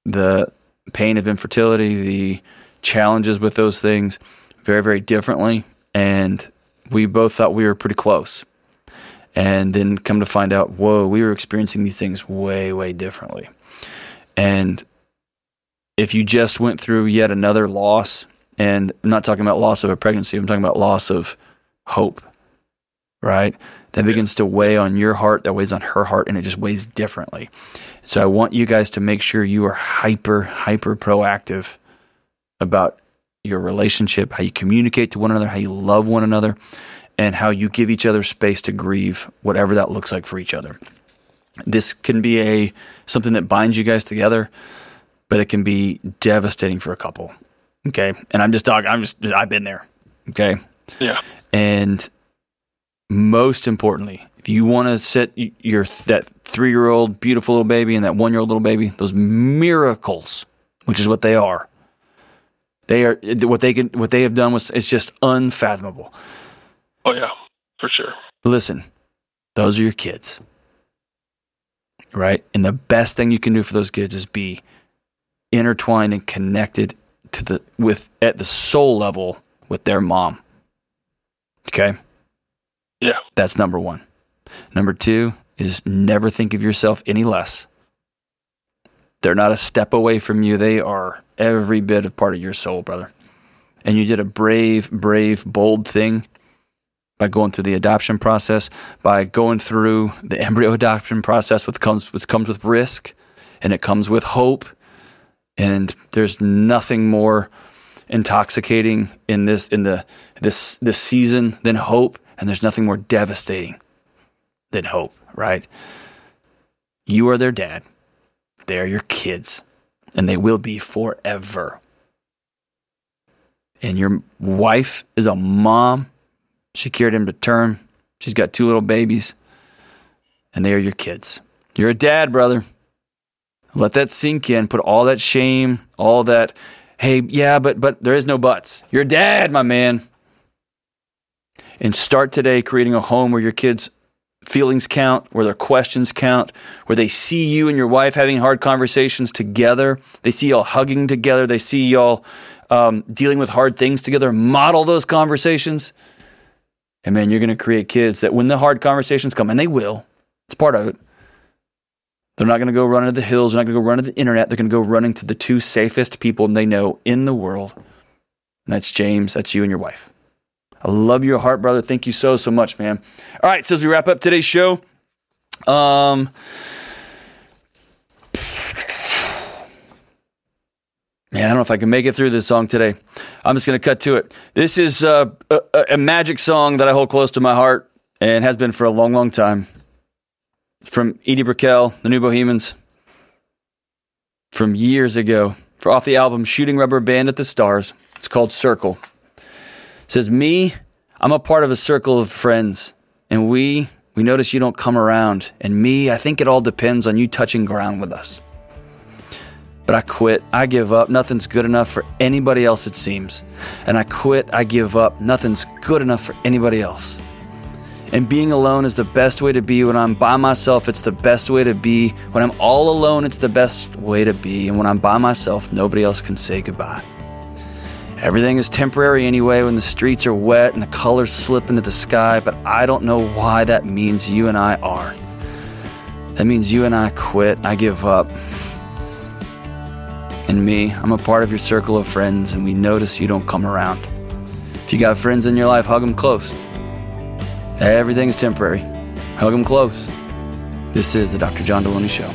the pain of infertility, the challenges with those things, very very differently, and we both thought we were pretty close. And then come to find out, whoa, we were experiencing these things way, way differently. And if you just went through yet another loss, and I'm not talking about loss of a pregnancy, I'm talking about loss of hope right? That begins to weigh on your heart, that weighs on her heart, and it just weighs differently. So I want you guys to make sure you are hyper, hyper proactive about your relationship, how you communicate to one another, how you love one another, and how you give each other space to grieve, whatever that looks like for each other. This can be a something that binds you guys together, but it can be devastating for a couple. Okay. And I'm just talking, I'm just, I've been there. Okay. Yeah. And most importantly, if you want to set your that three year old beautiful little baby and that one year old little baby, those miracles, which is what they are, they are what they can what they have done was it's just unfathomable. Oh yeah, for sure. Listen, those are your kids, right? And the best thing you can do for those kids is be intertwined and connected to the with at the soul level with their mom. Okay. Yeah. That's number one. Number two is never think of yourself any less. They're not a step away from you. They are every bit of part of your soul, brother. And you did a brave, brave, bold thing by going through the adoption process, by going through the embryo adoption process, which comes, which comes with risk and it comes with hope. And there's nothing more intoxicating in this in the this this season than hope and there's nothing more devastating than hope, right? You are their dad. They are your kids, and they will be forever. And your wife is a mom. She carried him to term. She's got two little babies, and they are your kids. You're a dad, brother. Let that sink in. Put all that shame, all that, hey, yeah, but but there is no buts. You're a dad, my man and start today creating a home where your kids' feelings count, where their questions count, where they see you and your wife having hard conversations together. They see y'all hugging together. They see y'all um, dealing with hard things together. Model those conversations. And man, you're going to create kids that when the hard conversations come, and they will, it's part of it. They're not going to go run into the hills. They're not going to go run to the internet. They're going to go running to the two safest people they know in the world. And that's James. That's you and your wife. I love your heart, brother. Thank you so, so much, man. All right, so as we wrap up today's show, um, Man, I don't know if I can make it through this song today. I'm just going to cut to it. This is uh, a, a, magic song that I hold close to my heart and has been for a long, long time. From Edie Brickell, the New Bohemians, from years ago, for off the album Shooting Rubber Band at the Stars. It's called Circle. Says, Me, I'm a part of a circle of friends, and we, we notice you don't come around. And me, I think it all depends on you touching ground with us. But I quit. I give up. Nothing's good enough for anybody else, it seems. And I quit. I give up. Nothing's good enough for anybody else. And being alone is the best way to be. When I'm by myself, it's the best way to be. When I'm all alone, it's the best way to be. And when I'm by myself, nobody else can say goodbye. Everything is temporary anyway when the streets are wet and the colors slip into the sky, but I don't know why that means you and I are. That means you and I quit. I give up. And me, I'm a part of your circle of friends, and we notice you don't come around. If you got friends in your life, hug them close. Everything is temporary. Hug them close. This is the Dr. John Delony Show.